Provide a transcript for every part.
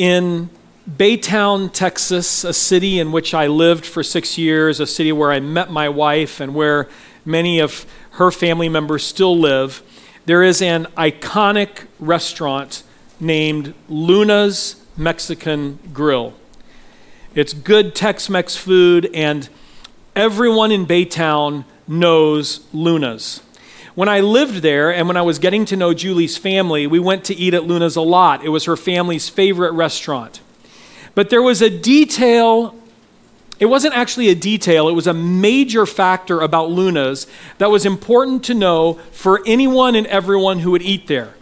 in Baytown, Texas, a city in which I lived for six years, a city where I met my wife and where many of her family members still live, there is an iconic restaurant named Luna's Mexican Grill. It's good Tex Mex food, and everyone in Baytown knows Luna's. When I lived there and when I was getting to know Julie's family, we went to eat at Luna's a lot. It was her family's favorite restaurant. But there was a detail, it wasn't actually a detail, it was a major factor about Luna's that was important to know for anyone and everyone who would eat there.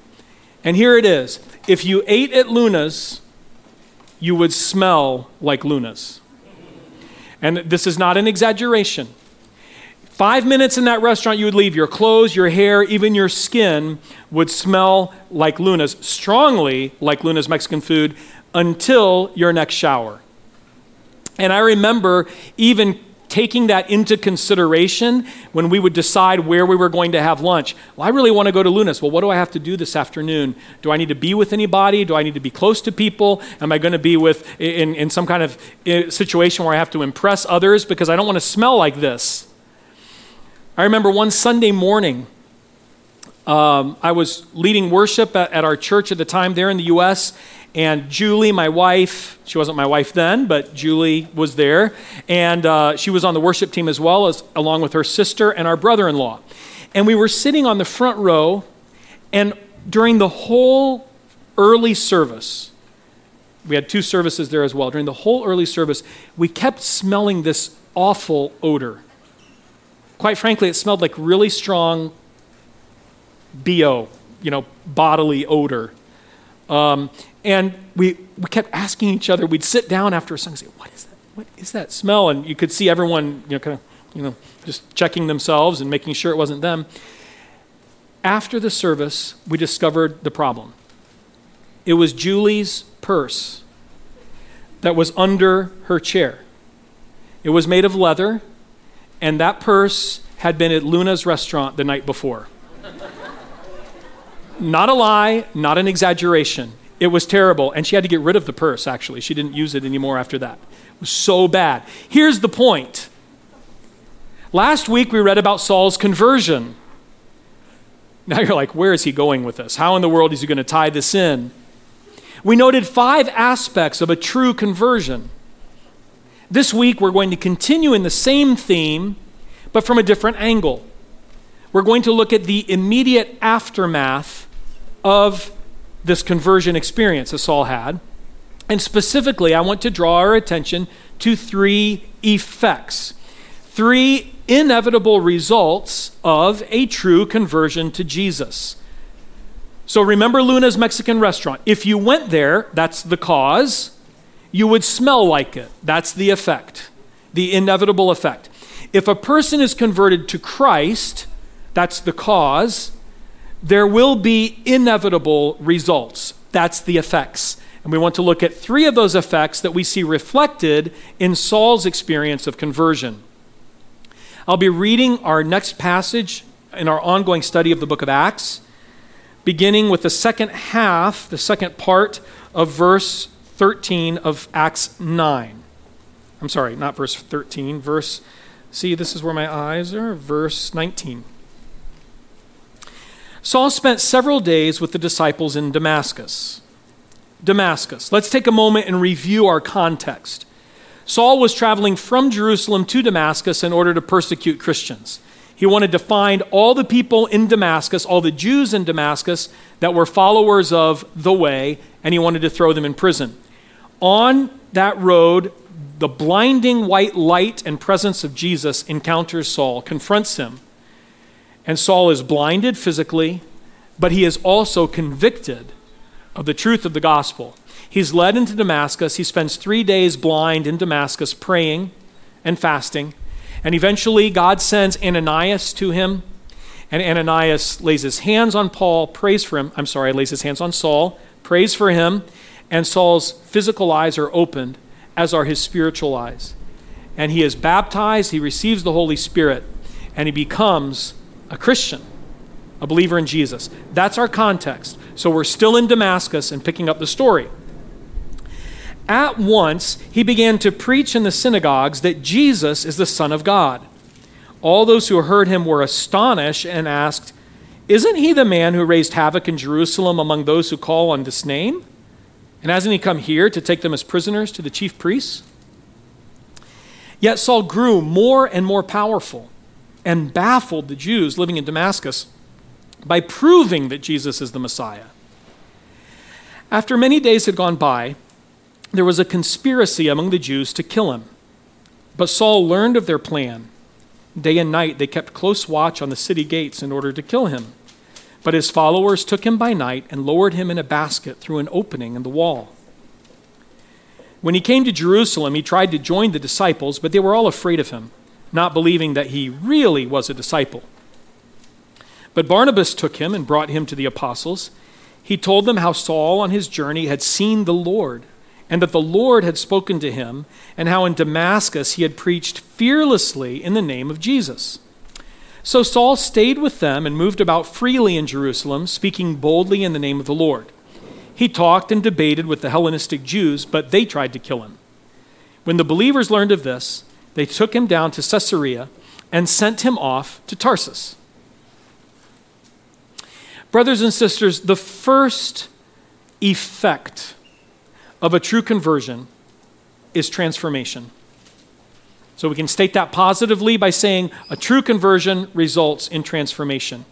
And here it is if you ate at Luna's, you would smell like Luna's. And this is not an exaggeration. Five minutes in that restaurant, you would leave. Your clothes, your hair, even your skin would smell like Luna's, strongly like Luna's Mexican food, until your next shower. And I remember even taking that into consideration when we would decide where we were going to have lunch. Well, I really want to go to Luna's. Well, what do I have to do this afternoon? Do I need to be with anybody? Do I need to be close to people? Am I going to be with in, in some kind of eh, situation where I have to impress others because I don't want to smell like this? I remember one Sunday morning, um, I was leading worship at, at our church at the time there in the U.S., and Julie, my wife, she wasn't my wife then, but Julie was there. And uh, she was on the worship team as well, as, along with her sister and our brother in law. And we were sitting on the front row, and during the whole early service, we had two services there as well. During the whole early service, we kept smelling this awful odor. Quite frankly, it smelled like really strong BO, you know, bodily odor. Um, and we, we kept asking each other, we'd sit down after a song and say, What is that? What is that smell? And you could see everyone, you know, kind of, you know, just checking themselves and making sure it wasn't them. After the service, we discovered the problem. It was Julie's purse that was under her chair. It was made of leather, and that purse had been at Luna's restaurant the night before. not a lie, not an exaggeration. It was terrible. And she had to get rid of the purse, actually. She didn't use it anymore after that. It was so bad. Here's the point last week we read about Saul's conversion. Now you're like, where is he going with this? How in the world is he going to tie this in? We noted five aspects of a true conversion. This week we're going to continue in the same theme, but from a different angle. We're going to look at the immediate aftermath of this conversion experience that Saul had. And specifically, I want to draw our attention to three effects, three inevitable results of a true conversion to Jesus. So remember Luna's Mexican restaurant. If you went there, that's the cause. You would smell like it. That's the effect, the inevitable effect. If a person is converted to Christ, that's the cause there will be inevitable results. That's the effects. And we want to look at three of those effects that we see reflected in Saul's experience of conversion. I'll be reading our next passage in our ongoing study of the book of Acts, beginning with the second half, the second part of verse 13 of Acts 9. I'm sorry, not verse 13, verse, see, this is where my eyes are, verse 19. Saul spent several days with the disciples in Damascus. Damascus. Let's take a moment and review our context. Saul was traveling from Jerusalem to Damascus in order to persecute Christians. He wanted to find all the people in Damascus, all the Jews in Damascus that were followers of the way, and he wanted to throw them in prison. On that road, the blinding white light and presence of Jesus encounters Saul, confronts him, and Saul is blinded physically, but he is also convicted of the truth of the gospel. He's led into Damascus. He spends three days blind in Damascus praying and fasting. And eventually, God sends Ananias to him. And Ananias lays his hands on Paul, prays for him. I'm sorry, lays his hands on Saul, prays for him. And Saul's physical eyes are opened, as are his spiritual eyes. And he is baptized, he receives the Holy Spirit, and he becomes a Christian, a believer in Jesus. That's our context. So we're still in Damascus and picking up the story. At once, he began to preach in the synagogues that Jesus is the Son of God. All those who heard him were astonished and asked, Isn't he the man who raised havoc in Jerusalem among those who call on this name? And hasn't he come here to take them as prisoners to the chief priests? Yet Saul grew more and more powerful and baffled the Jews living in Damascus by proving that Jesus is the Messiah. After many days had gone by, there was a conspiracy among the Jews to kill him. But Saul learned of their plan. Day and night they kept close watch on the city gates in order to kill him. But his followers took him by night and lowered him in a basket through an opening in the wall. When he came to Jerusalem, he tried to join the disciples, but they were all afraid of him, not believing that he really was a disciple. But Barnabas took him and brought him to the apostles. He told them how Saul on his journey had seen the Lord and that the Lord had spoken to him, and how in Damascus he had preached fearlessly in the name of Jesus. So Saul stayed with them and moved about freely in Jerusalem, speaking boldly in the name of the Lord. He talked and debated with the Hellenistic Jews, but they tried to kill him. When the believers learned of this, they took him down to Caesarea and sent him off to Tarsus. Brothers and sisters, the first effect of a true conversion is transformation. So we can state that positively by saying a true conversion results in transformation.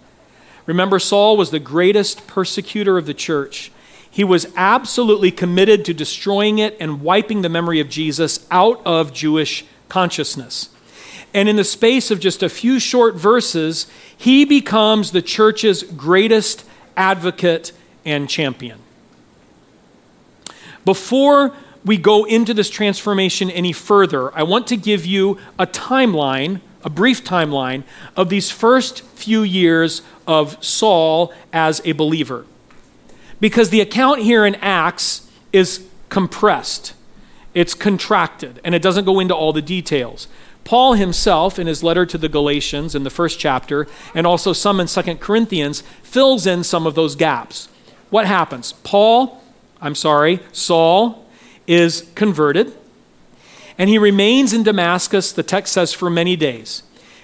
Remember, Saul was the greatest persecutor of the church. He was absolutely committed to destroying it and wiping the memory of Jesus out of Jewish consciousness. And in the space of just a few short verses, he becomes the church's greatest advocate and champion. Before we go into this transformation any further, I want to give you a timeline, a brief timeline, of these first few years of Saul as a believer. Because the account here in Acts is compressed, it's contracted, and it doesn't go into all the details. Paul himself, in his letter to the Galatians in the first chapter, and also some in Second Corinthians, fills in some of those gaps. What happens? Paul I'm sorry, Saul is converted, and he remains in Damascus, the text says, for many days.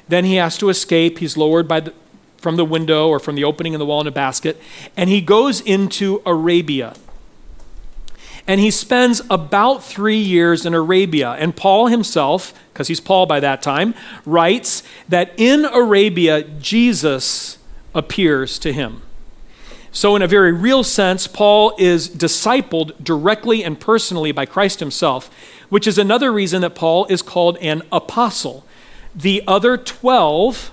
Then he has to escape. He's lowered by the, from the window or from the opening in the wall in a basket, and he goes into Arabia. And he spends about three years in Arabia. And Paul himself, because he's Paul by that time, writes that in Arabia, Jesus appears to him. So, in a very real sense, Paul is discipled directly and personally by Christ himself, which is another reason that Paul is called an apostle. The other 12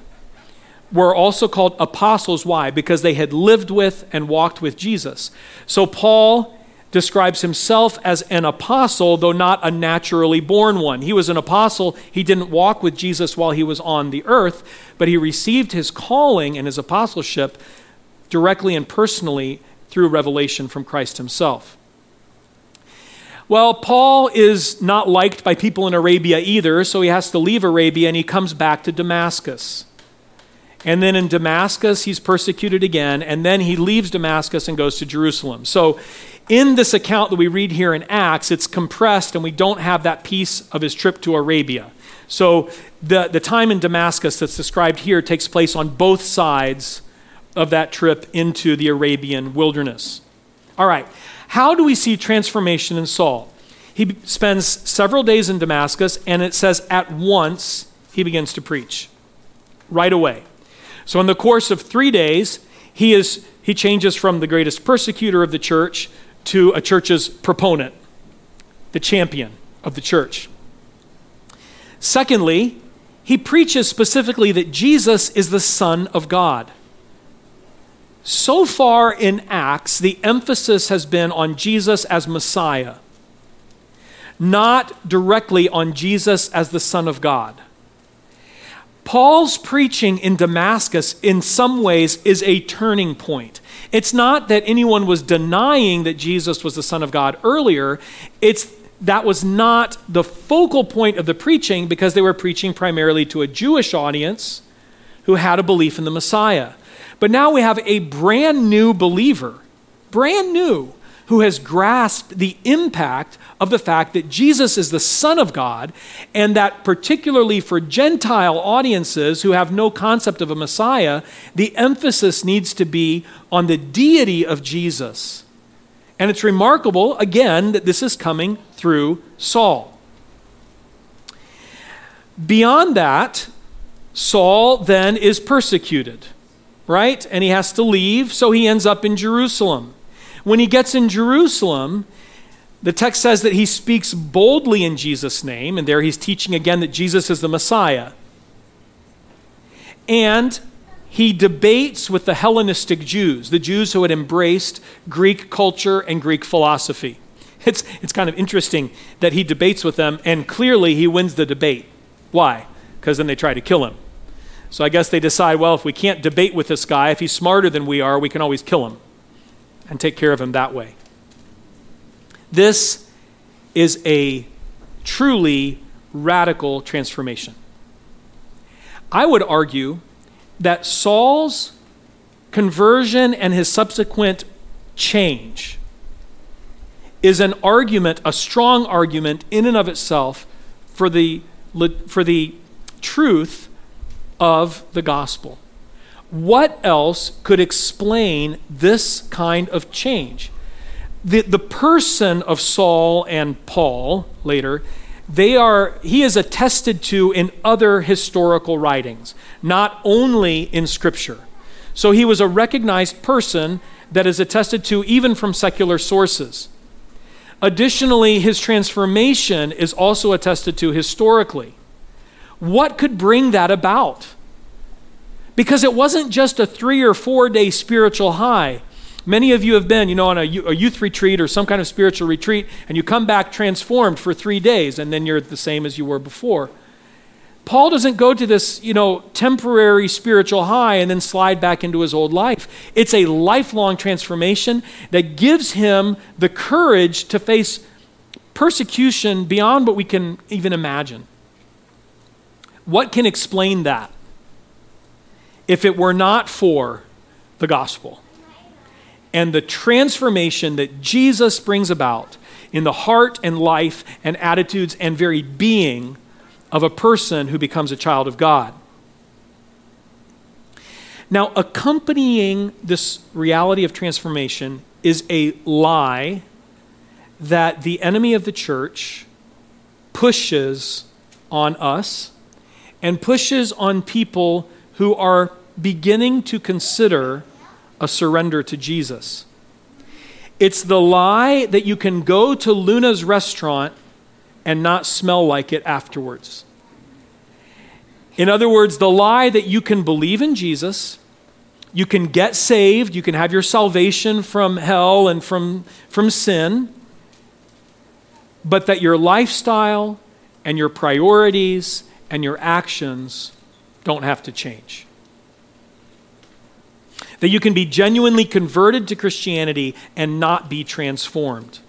were also called apostles. Why? Because they had lived with and walked with Jesus. So, Paul describes himself as an apostle, though not a naturally born one. He was an apostle. He didn't walk with Jesus while he was on the earth, but he received his calling and his apostleship directly and personally through revelation from Christ himself. Well, Paul is not liked by people in Arabia either, so he has to leave Arabia and he comes back to Damascus. And then in Damascus, he's persecuted again, and then he leaves Damascus and goes to Jerusalem. So, in this account that we read here in Acts, it's compressed, and we don't have that piece of his trip to Arabia. So, the, the time in Damascus that's described here takes place on both sides of that trip into the Arabian wilderness. All right, how do we see transformation in Saul? He spends several days in Damascus, and it says at once he begins to preach. Right away. So, in the course of three days, he, is, he changes from the greatest persecutor of the church to a church's proponent, the champion of the church. Secondly, he preaches specifically that Jesus is the Son of God. So far in Acts, the emphasis has been on Jesus as Messiah, not directly on Jesus as the Son of God. Paul's preaching in Damascus, in some ways, is a turning point. It's not that anyone was denying that Jesus was the Son of God earlier, it's that was not the focal point of the preaching because they were preaching primarily to a Jewish audience who had a belief in the Messiah. But now we have a brand new believer, brand new, who has grasped the impact of the fact that Jesus is the Son of God, and that particularly for Gentile audiences who have no concept of a Messiah, the emphasis needs to be on the deity of Jesus. And it's remarkable, again, that this is coming through Saul. Beyond that, Saul then is persecuted, right? And he has to leave, so he ends up in Jerusalem. When he gets in Jerusalem, the text says that he speaks boldly in Jesus' name, and there he's teaching again that Jesus is the Messiah. And he debates with the Hellenistic Jews, the Jews who had embraced Greek culture and Greek philosophy. It's, it's kind of interesting that he debates with them, and clearly he wins the debate. Why? Because then they try to kill him. So I guess they decide well, if we can't debate with this guy, if he's smarter than we are, we can always kill him and take care of him that way. This is a truly radical transformation. I would argue that Saul's conversion and his subsequent change is an argument, a strong argument in and of itself for the, for the truth of the gospel. What else could explain this kind of change? The, the person of Saul and Paul later, they are, he is attested to in other historical writings, not only in Scripture. So he was a recognized person that is attested to even from secular sources. Additionally, his transformation is also attested to historically. What could bring that about? Because it wasn't just a three or four day spiritual high. Many of you have been, you know, on a, youth retreat or some kind of spiritual retreat, and you come back transformed for three days, and then you're the same as you were before. Paul doesn't go to this, you know, temporary spiritual high and then slide back into his old life. It's a lifelong transformation that gives him the courage to face persecution beyond what we can even imagine. What can explain that? If it were not for the gospel and the transformation that Jesus brings about in the heart and life and attitudes and very being of a person who becomes a child of God. Now, accompanying this reality of transformation is a lie that the enemy of the church pushes on us and pushes on people who are beginning to consider a surrender to Jesus. It's the lie that you can go to Luna's restaurant and not smell like it afterwards. In other words, the lie that you can believe in Jesus, you can get saved, you can have your salvation from hell and from, from sin, but that your lifestyle and your priorities and your actions don't have to change. That you can be genuinely converted to Christianity and not be transformed.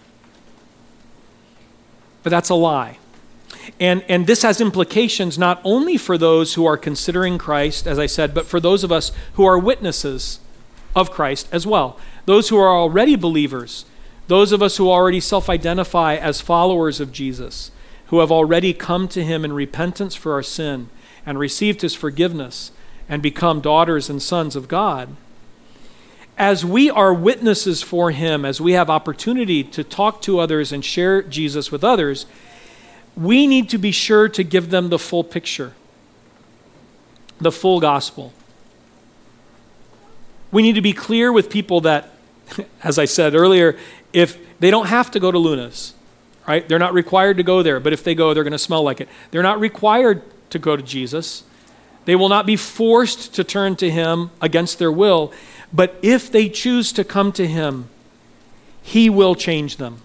But that's a lie. And, and this has implications not only for those who are considering Christ, as I said, but for those of us who are witnesses of Christ as well. Those who are already believers, those of us who already self identify as followers of Jesus, who have already come to him in repentance for our sin and received his forgiveness and become daughters and sons of God as we are witnesses for him, as we have opportunity to talk to others and share Jesus with others, we need to be sure to give them the full picture, the full gospel. We need to be clear with people that, as I said earlier, if they don't have to go to Luna's, right? They're not required to go there, but if they go, they're going to smell like it. They're not required to go to Jesus. They will not be forced to turn to him against their will. But if they choose to come to Him, He will change them.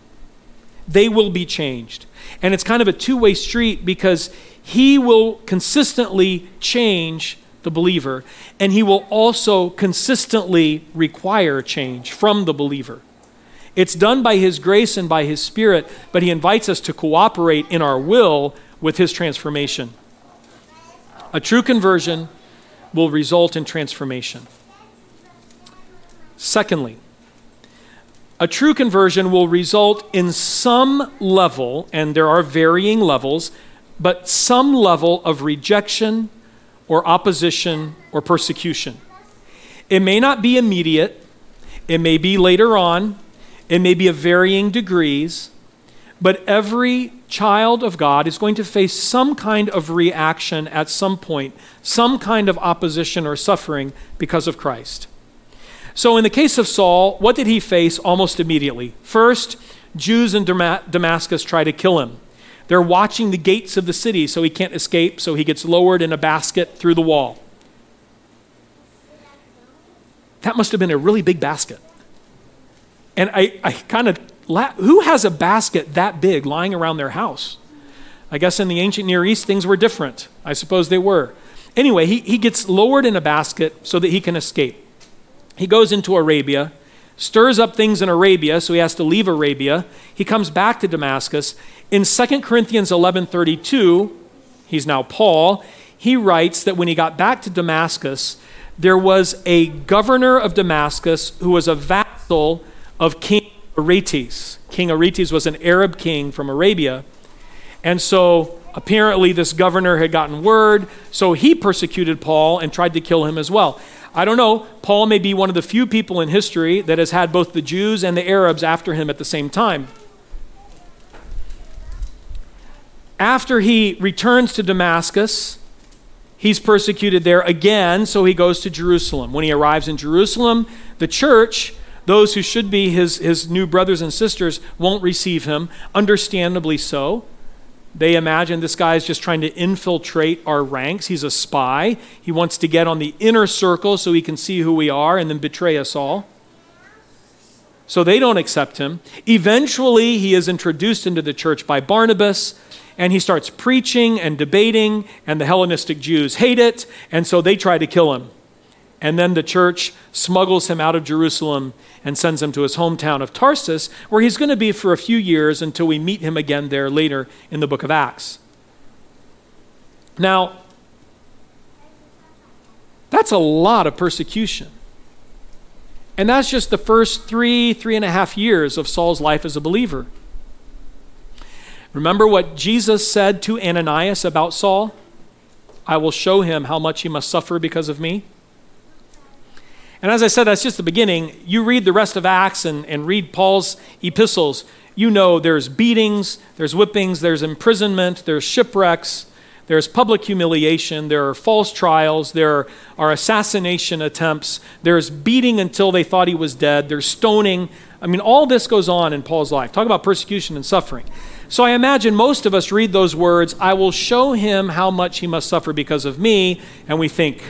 They will be changed. And it's kind of a two way street because He will consistently change the believer, and He will also consistently require change from the believer. It's done by His grace and by His Spirit, but He invites us to cooperate in our will with His transformation. A true conversion will result in transformation. Secondly, A true conversion will result in some level, and there are varying levels, but some level of rejection or opposition or persecution. It may not be immediate, it may be later on, it may be of varying degrees, but every child of God is going to face some kind of reaction at some point, some kind of opposition or suffering because of Christ. So, in the case of Saul, what did he face almost immediately? First, Jews in Damascus try to kill him. They're watching the gates of the city so he can't escape, so he gets lowered in a basket through the wall. That must have been a really big basket. And I, I kind of, who has a basket that big lying around their house? I guess in the ancient Near East, things were different. I suppose they were. Anyway, he, he gets lowered in a basket so that he can escape. He goes into Arabia, stirs up things in Arabia, so he has to leave Arabia. He comes back to Damascus. In 2 Corinthians 11:32, he's now Paul, he writes that when he got back to Damascus, there was a governor of Damascus who was a vassal of King Aretas. King Aretas was an Arab king from Arabia. And so apparently this governor had gotten word, so he persecuted Paul and tried to kill him as well. I don't know, Paul may be one of the few people in history that has had both the Jews and the Arabs after him at the same time. After he returns to Damascus, he's persecuted there again, so he goes to Jerusalem. When he arrives in Jerusalem, the church, those who should be his, his new brothers and sisters, won't receive him, understandably so. They imagine this guy is just trying to infiltrate our ranks. He's a spy. He wants to get on the inner circle so he can see who we are and then betray us all. So they don't accept him. Eventually, he is introduced into the church by Barnabas and he starts preaching and debating, and the Hellenistic Jews hate it, and so they try to kill him. And then the church smuggles him out of Jerusalem and sends him to his hometown of Tarsus, where he's going to be for a few years until we meet him again there later in the book of Acts. Now, that's a lot of persecution. And that's just the first three, three and a half years of Saul's life as a believer. Remember what Jesus said to Ananias about Saul? I will show him how much he must suffer because of me. And as I said, that's just the beginning. You read the rest of Acts and, and read Paul's epistles, you know there's beatings, there's whippings, there's imprisonment, there's shipwrecks, there's public humiliation, there are false trials, there are assassination attempts, there's beating until they thought he was dead, there's stoning. I mean, all this goes on in Paul's life. Talk about persecution and suffering. So I imagine most of us read those words, I will show him how much he must suffer because of me, and we think,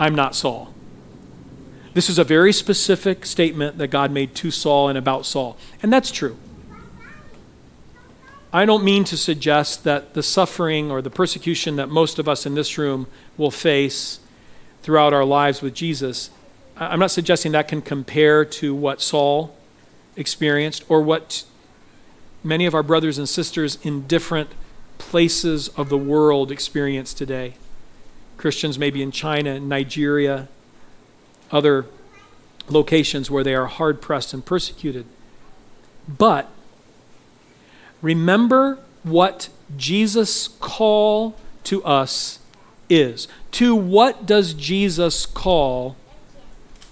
I'm not Saul. This is a very specific statement that God made to Saul and about Saul. And that's true. I don't mean to suggest that the suffering or the persecution that most of us in this room will face throughout our lives with Jesus, I'm not suggesting that can compare to what Saul experienced or what many of our brothers and sisters in different places of the world experience today. Christians maybe in China, Nigeria, other locations where they are hard pressed and persecuted. But remember what Jesus' call to us is. To what does Jesus call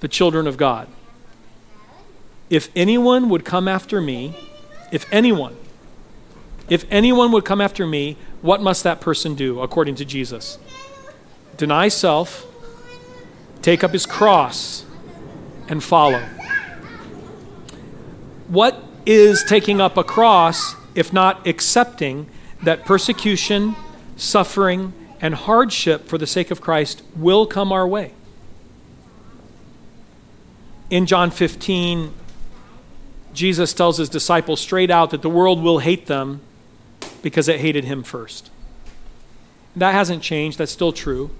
the children of God? If anyone would come after me, if anyone, if anyone would come after me, what must that person do according to Jesus? Deny self, take up his cross, and follow. What is taking up a cross if not accepting that persecution, suffering, and hardship for the sake of Christ will come our way? In John 15, Jesus tells his disciples straight out that the world will hate them because it hated him first. That hasn't changed, that's still true.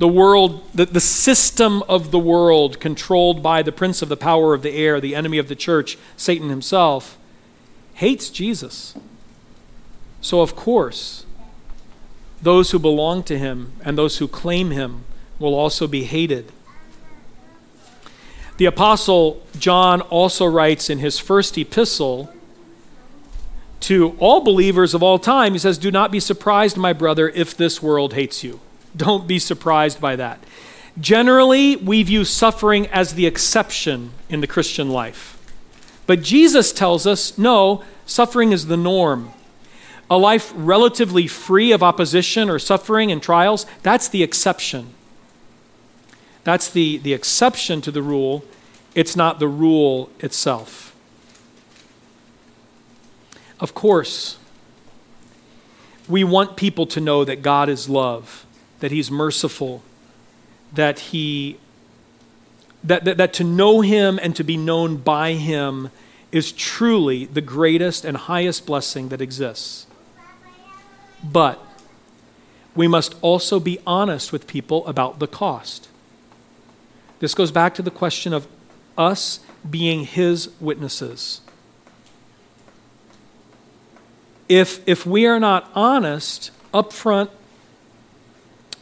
The world, the, the system of the world controlled by the prince of the power of the air, the enemy of the church, Satan himself, hates Jesus. So, of course, those who belong to him and those who claim him will also be hated The Apostle John also writes in his first epistle to all believers of all time, he says, Do not be surprised, my brother, if this world hates you. Don't be surprised by that. Generally, we view suffering as the exception in the Christian life. But Jesus tells us no, suffering is the norm. A life relatively free of opposition or suffering and trials, that's the exception. That's the, the exception to the rule, it's not the rule itself. Of course, we want people to know that God is love, that He's merciful, that He that, that, that to know Him and to be known by Him is truly the greatest and highest blessing that exists. But we must also be honest with people about the cost. This goes back to the question of us being his witnesses. If, if we are not honest up front,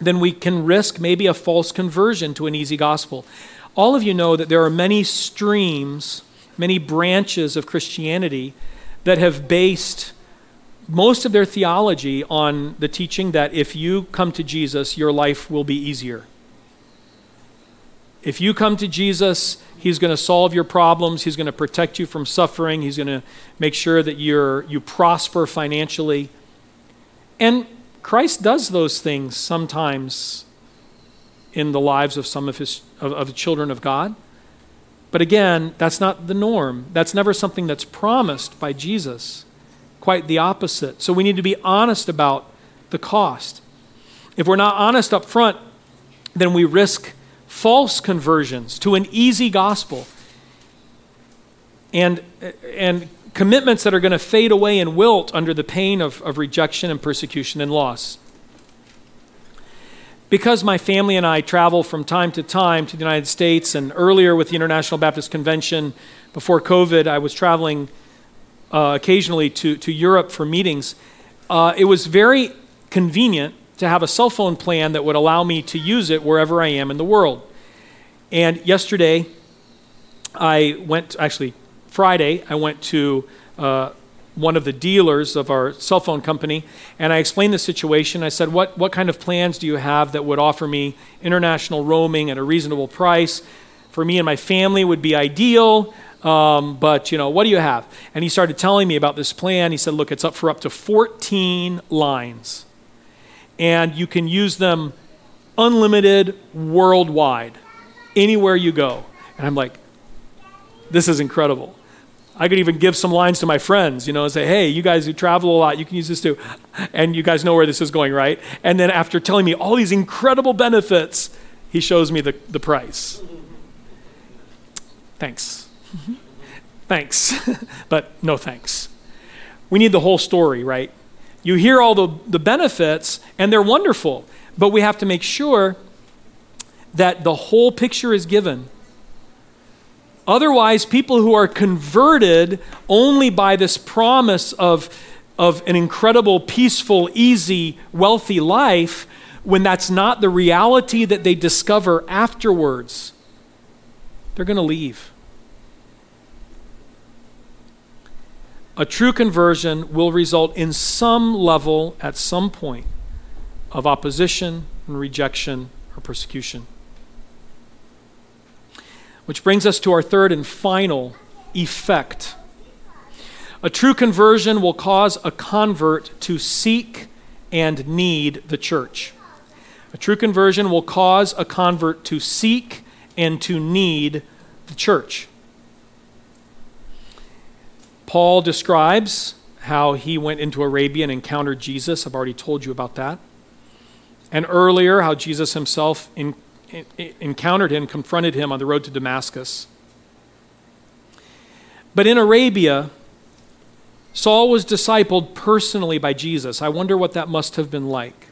then we can risk maybe a false conversion to an easy gospel. All of you know that there are many streams, many branches of Christianity that have based most of their theology on the teaching that if you come to Jesus, your life will be easier. If you come to Jesus, He's going to solve your problems. He's going to protect you from suffering. He's going to make sure that you're, you prosper financially. And Christ does those things sometimes in the lives of some of, his, of, of the children of God. But again, that's not the norm. That's never something that's promised by Jesus. Quite the opposite. So we need to be honest about the cost. If we're not honest up front, then we risk false conversions to an easy gospel and, and commitments that are going to fade away and wilt under the pain of, of rejection and persecution and loss. Because my family and I travel from time to time to the United States, and earlier with the International Baptist Convention, before COVID, I was traveling uh, occasionally to, to Europe for meetings. Uh, it was very convenient to have a cell phone plan that would allow me to use it wherever I am in the world. And yesterday, I went, actually, Friday, I went to uh, one of the dealers of our cell phone company and I explained the situation. I said, what, what kind of plans do you have that would offer me international roaming at a reasonable price? For me and my family would be ideal. Um, but you know what do you have and he started telling me about this plan he said look it's up for up to 14 lines and you can use them unlimited worldwide, anywhere you go. And I'm like, this is incredible. I could even give some lines to my friends, you know, and say, hey, you guys who travel a lot, you can use this too. And you guys know where this is going, right? And then after telling me all these incredible benefits, he shows me the, the price. Thanks. Mm-hmm. thanks. but no thanks. We need the whole story, right? You hear all the, the benefits, and they're wonderful, but we have to make sure that the whole picture is given. Otherwise, people who are converted only by this promise of, of an incredible, peaceful, easy, wealthy life, when that's not the reality that they discover afterwards, they're going to leave. A true conversion will result in some level, at some point, of opposition and rejection or persecution. Which brings us to our third and final effect. A true conversion will cause a convert to seek and need the church. A true conversion will cause a convert to seek and to need the church. Paul describes how he went into Arabia and encountered Jesus. I've already told you about that. And earlier, how Jesus himself in, encountered him, confronted him on the road to Damascus. But in Arabia, Saul was discipled personally by Jesus. I wonder what that must have been like.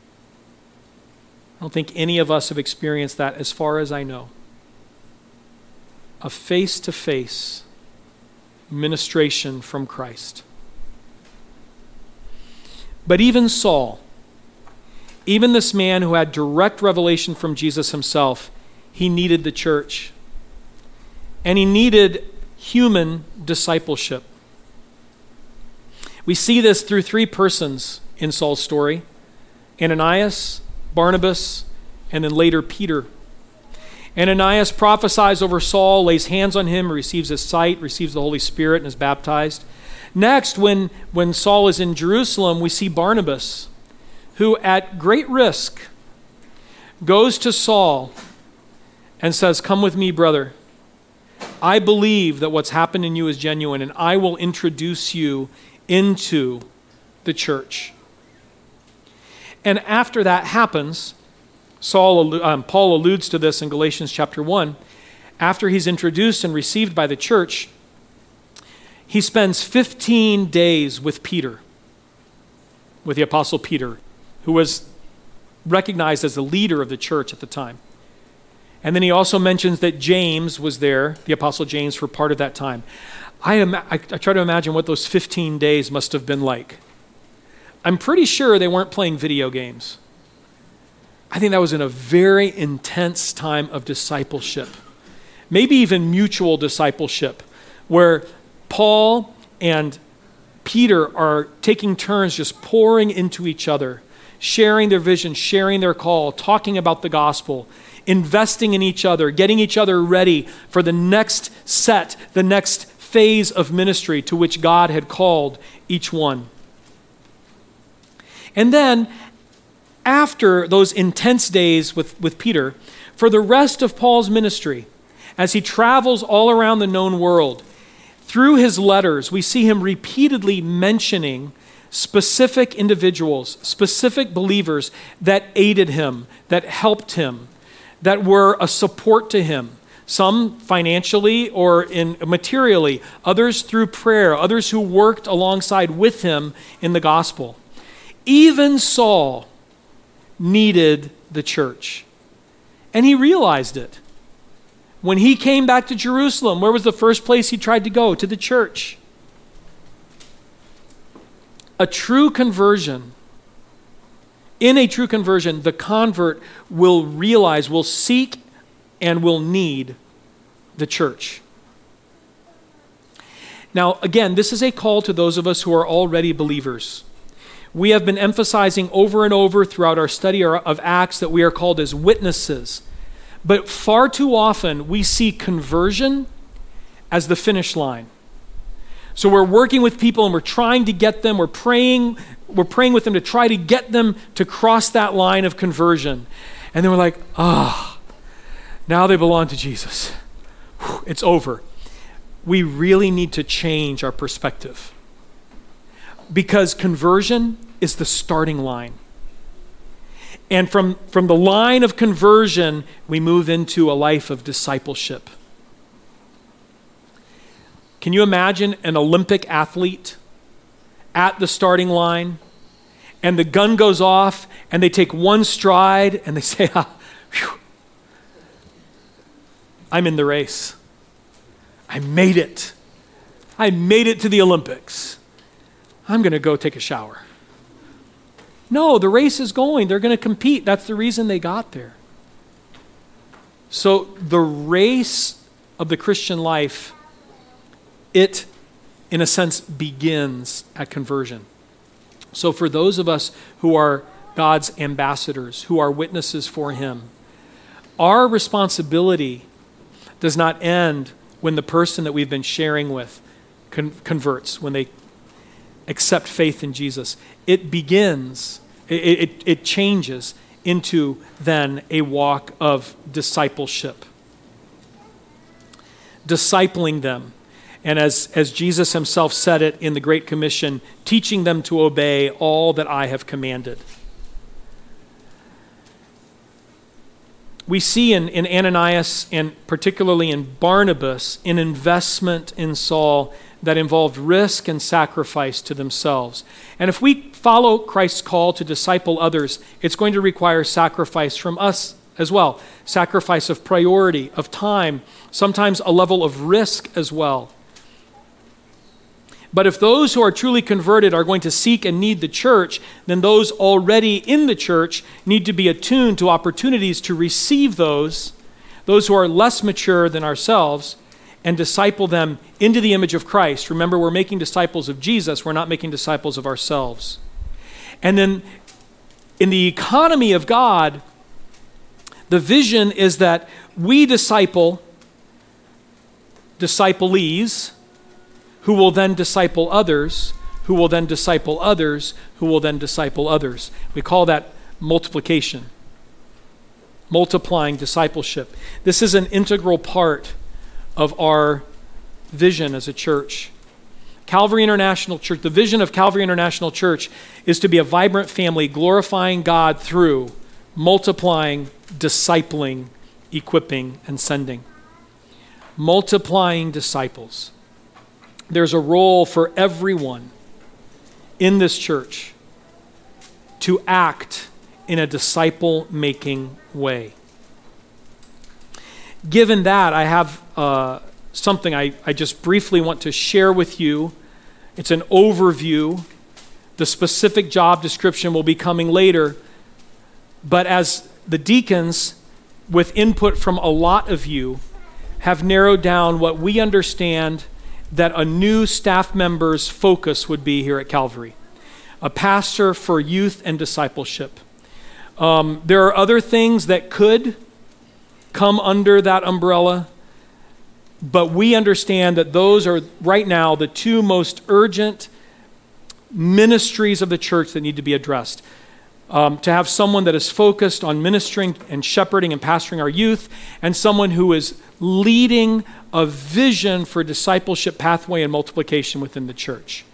I don't think any of us have experienced that as far as I know. A face to face ministration from Christ. But even Saul, even this man who had direct revelation from Jesus himself, he needed the church. and he needed human discipleship. We see this through three persons in Saul's story Ananias, Barnabas, and then later Peter. Ananias prophesies over Saul, lays hands on him, receives his sight, receives the Holy Spirit, and is baptized. Next, when, when Saul is in Jerusalem, we see Barnabas, who at great risk goes to Saul and says, Come with me, brother. I believe that what's happened in you is genuine, and I will introduce you into the church. And after that happens, Saul, um, Paul alludes to this in Galatians chapter 1. After he's introduced and received by the church, he spends 15 days with Peter, with the Apostle Peter, who was recognized as the leader of the church at the time. And then he also mentions that James was there, the Apostle James, for part of that time. I, am, I, I try to imagine what those 15 days must have been like. I'm pretty sure they weren't playing video games. I think that was in a very intense time of discipleship, maybe even mutual discipleship, where Paul and Peter are taking turns just pouring into each other, sharing their vision, sharing their call, talking about the gospel, investing in each other, getting each other ready for the next set, the next phase of ministry to which God had called each one. And then, after those intense days with, with Peter, for the rest of Paul's ministry, as he travels all around the known world, through his letters, we see him repeatedly mentioning specific individuals, specific believers that aided him, that helped him, that were a support to him some financially or in materially, others through prayer, others who worked alongside with him in the gospel. Even Saul needed the church. And he realized it. When he came back to Jerusalem, where was the first place he tried to go? To the church. A true conversion, in a true conversion, the convert will realize, will seek and will need the church. Now, again, this is a call to those of us who are already believers. We have been emphasizing over and over throughout our study of Acts that we are called as witnesses. But far too often, we see conversion as the finish line. So we're working with people and we're trying to get them, we're praying, we're praying with them to try to get them to cross that line of conversion. And then we're like, ah, oh, now they belong to Jesus. It's over. We really need to change our perspective. Because conversion is the starting line. And from, from the line of conversion, we move into a life of discipleship. Can you imagine an Olympic athlete at the starting line and the gun goes off and they take one stride and they say, ah, whew, I'm in the race. I made it. I made it to the Olympics. I'm going to go take a shower. No, the race is going. They're going to compete. That's the reason they got there. So, the race of the Christian life, it, in a sense, begins at conversion. So, for those of us who are God's ambassadors, who are witnesses for Him, our responsibility does not end when the person that we've been sharing with con- converts, when they accept faith in Jesus. It begins, it, it, it changes into then a walk of discipleship. Discipling them. And as, as Jesus himself said it in the Great Commission, teaching them to obey all that I have commanded. we see in, in Ananias and particularly in Barnabas an investment in Saul that involved risk and sacrifice to themselves. And if we follow Christ's call to disciple others, it's going to require sacrifice from us as well sacrifice of priority, of time, sometimes a level of risk as well. But if those who are truly converted are going to seek and need the church, then those already in the church need to be attuned to opportunities to receive those, those who are less mature than ourselves, and disciple them into the image of Christ. Remember, we're making disciples of Jesus, we're not making disciples of ourselves. And then in the economy of God, the vision is that we disciple disciplees who will then disciple others, who will then disciple others, who will then disciple others. We call that multiplication, multiplying discipleship. This is an integral part of our vision as a church. Calvary International Church, the vision of Calvary International Church is to be a vibrant family glorifying God through multiplying, discipling, equipping, and sending. Multiplying disciples. There's a role for everyone in this church to act in a disciple making way. Given that, I have uh, something I, I just briefly want to share with you. It's an overview. The specific job description will be coming later. But as the deacons, with input from a lot of you, have narrowed down what we understand that a new staff member's focus would be here at Calvary a pastor for youth and discipleship. Um, there are other things that could come under that umbrella, but we understand that those are right now the two most urgent ministries of the church that need to be addressed. Um, to have someone that is focused on ministering and shepherding and pastoring our youth, and someone who is leading a vision for discipleship pathway and multiplication within the church.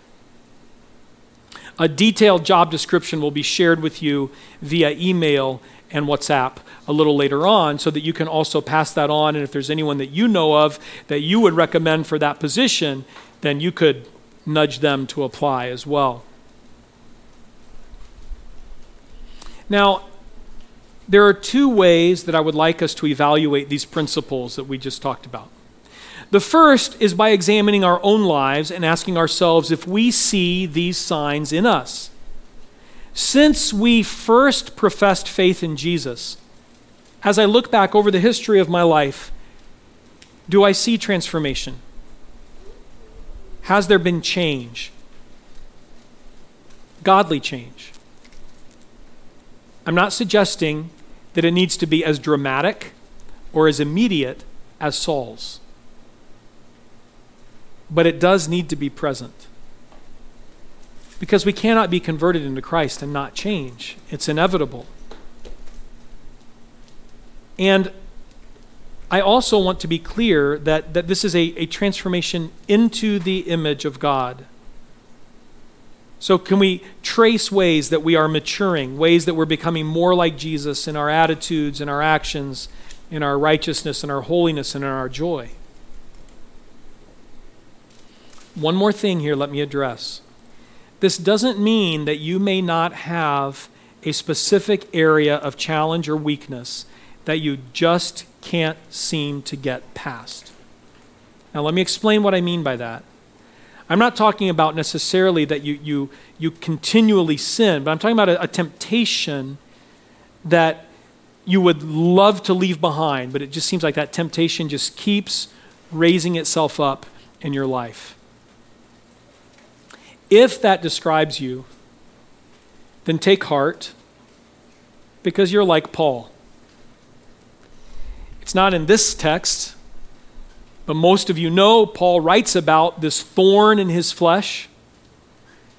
A detailed job description will be shared with you via email and WhatsApp a little later on so that you can also pass that on. And if there's anyone that you know of that you would recommend for that position, then you could nudge them to apply as well. Now, there are two ways that I would like us to evaluate these principles that we just talked about. The first is by examining our own lives and asking ourselves if we see these signs in us. Since we first professed faith in Jesus, as I look back over the history of my life, do I see transformation? Has there been change? Godly change. I'm not suggesting that it needs to be as dramatic or as immediate as Saul's, but it does need to be present. Because we cannot be converted into Christ and not change, it's inevitable. And I also want to be clear that, that this is a, a transformation into the image of God. So, can we trace ways that we are maturing, ways that we're becoming more like Jesus in our attitudes, in our actions, in our righteousness, in our holiness, and in our joy? One more thing here, let me address. This doesn't mean that you may not have a specific area of challenge or weakness that you just can't seem to get past. Now, let me explain what I mean by that. I'm not talking about necessarily that you, you, you continually sin, but I'm talking about a, a temptation that you would love to leave behind, but it just seems like that temptation just keeps raising itself up in your life. If that describes you, then take heart because you're like Paul. It's not in this text, but most of you know Paul writes about this thorn in his flesh.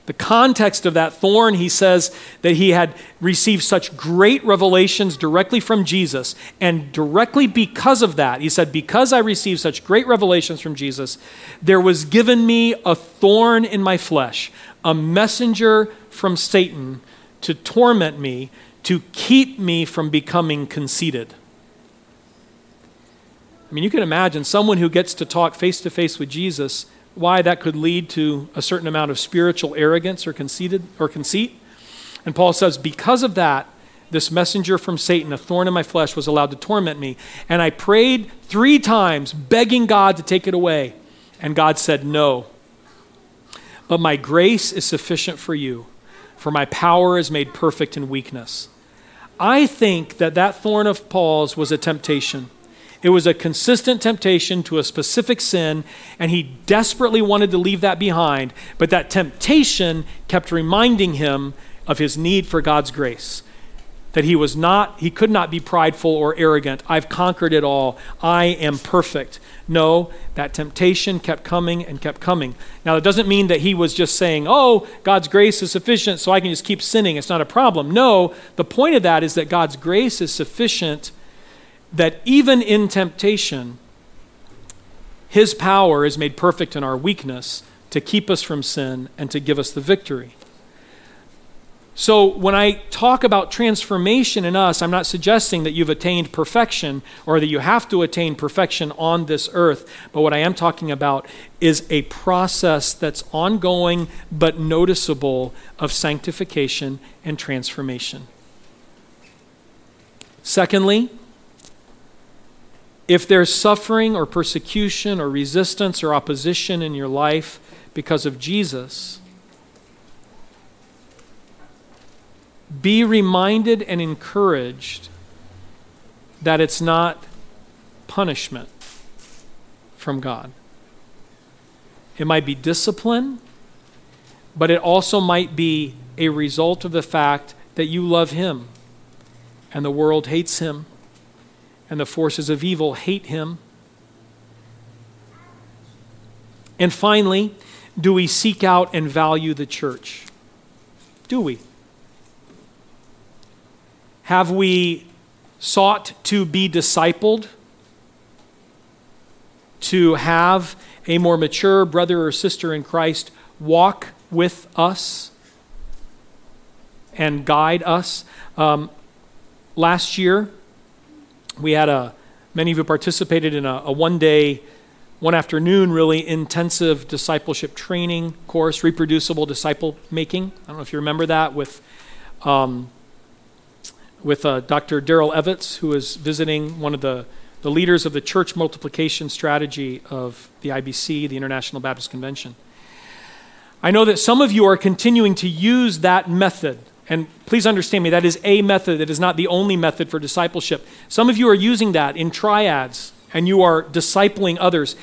The context of that thorn, he says that he had received such great revelations directly from Jesus. And directly because of that, he said, Because I received such great revelations from Jesus, there was given me a thorn in my flesh, a messenger from Satan to torment me, to keep me from becoming conceited. I mean, you can imagine someone who gets to talk face to face with Jesus why that could lead to a certain amount of spiritual arrogance or conceited or conceit. And Paul says, because of that, this messenger from Satan, a thorn in my flesh, was allowed to torment me. And I prayed three times, begging God to take it away. And God said, No. But my grace is sufficient for you, for my power is made perfect in weakness. I think that that thorn of Paul's was a temptation It was a consistent temptation to a specific sin, and he desperately wanted to leave that behind, but that temptation kept reminding him of his need for God's grace that he was not he could not be prideful or arrogant. I've conquered it all. I am perfect. No that temptation kept coming and kept coming. Now it doesn't mean that he was just saying oh god's grace is sufficient so i can just keep sinning. It's not a problem. No the point of that is that god's grace is sufficient that even in temptation his power is made perfect in our weakness to keep us from sin and to give us the victory so, when I talk about transformation in us, I'm not suggesting that you've attained perfection or that you have to attain perfection on this earth. But what I am talking about is a process that's ongoing but noticeable of sanctification and transformation. Secondly, if there's suffering or persecution or resistance or opposition in your life because of Jesus, be reminded and encouraged that it's not punishment from God. It might be discipline, but it also might be a result of the fact that you love Him and the world hates Him and the forces of evil hate Him. And finally, do we seek out and value the church? Do we? Have we sought to be discipled? To have a more mature brother or sister in Christ walk with us and guide us? Um, last year, we had a, many of you participated in a, a one day, one afternoon, really intensive discipleship training course, reproducible disciple making. I don't know if you remember that with. Um, with uh, Dr. Daryl Evans, who is visiting one of the, the leaders of the church multiplication strategy of the IBC, the International Baptist Convention. I know that some of you are continuing to use that method. And please understand me, that is a method. It is not the only method for discipleship. Some of you are using that in triads and you are discipling others.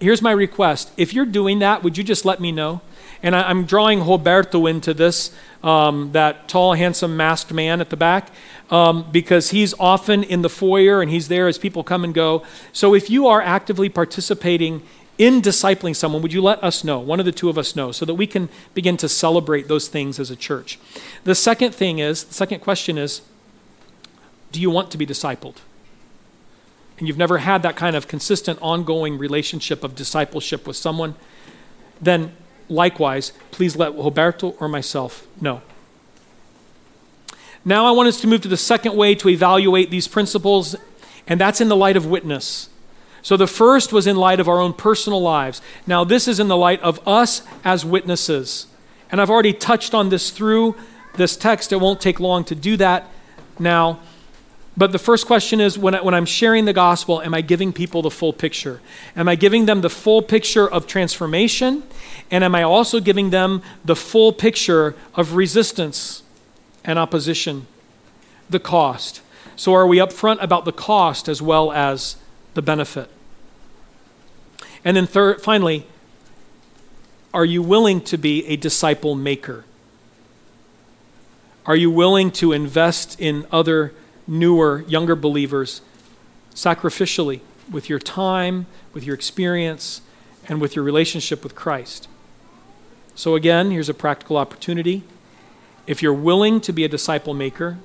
Here's my request. If you're doing that, would you just let me know? And I, am drawing Roberto into this, um, that tall, handsome, masked man at the back um, because he's often in the foyer and he's there as people come and go. So if you are actively participating in discipling someone, would you let us know, one of the two of us know, so that we can begin to celebrate those things as a church? The second thing is, the second question is, do you want to be discipled? And you've never had that kind of consistent, ongoing relationship of discipleship with someone, then likewise, please let Roberto or myself know. Now, I want us to move to the second way to evaluate these principles, and that's in the light of witness. So, the first was in light of our own personal lives. Now, this is in the light of us as witnesses. And I've already touched on this through this text. It won't take long to do that now. But the first question is when, I, when I'm sharing the gospel, am I giving people the full picture? Am I giving them the full picture of transformation? And am I also giving them the full picture of resistance? and opposition, the cost. So, are we upfront about the cost as well as the benefit? And then, third, finally, are you willing to be a disciple maker? Are you willing to invest in other newer, younger believers sacrificially with your time, with your experience, and with your relationship with Christ? So, again, here's a practical opportunity. If you're willing to be a disciple maker,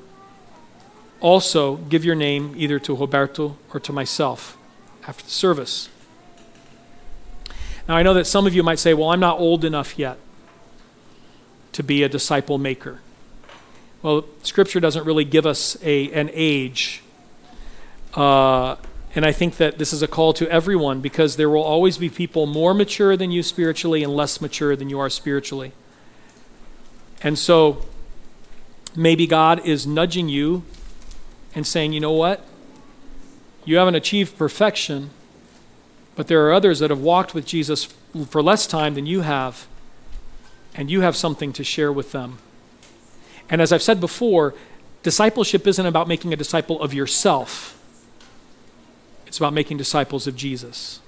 also give your name either to Roberto or to myself after the service. Now, I know that some of you might say, well, I'm not old enough yet to be a disciple maker. Well, Scripture doesn't really give us a, an age. Uh, and I think that this is a call to everyone because there will always be people more mature than you spiritually and less mature than you are spiritually. And so Maybe God is nudging you and saying, you know what? You haven't achieved perfection, but there are others that have walked with Jesus for less time than you have, and you have something to share with them. And as I've said before, discipleship isn't about making a disciple of yourself, It's about making disciples of Jesus.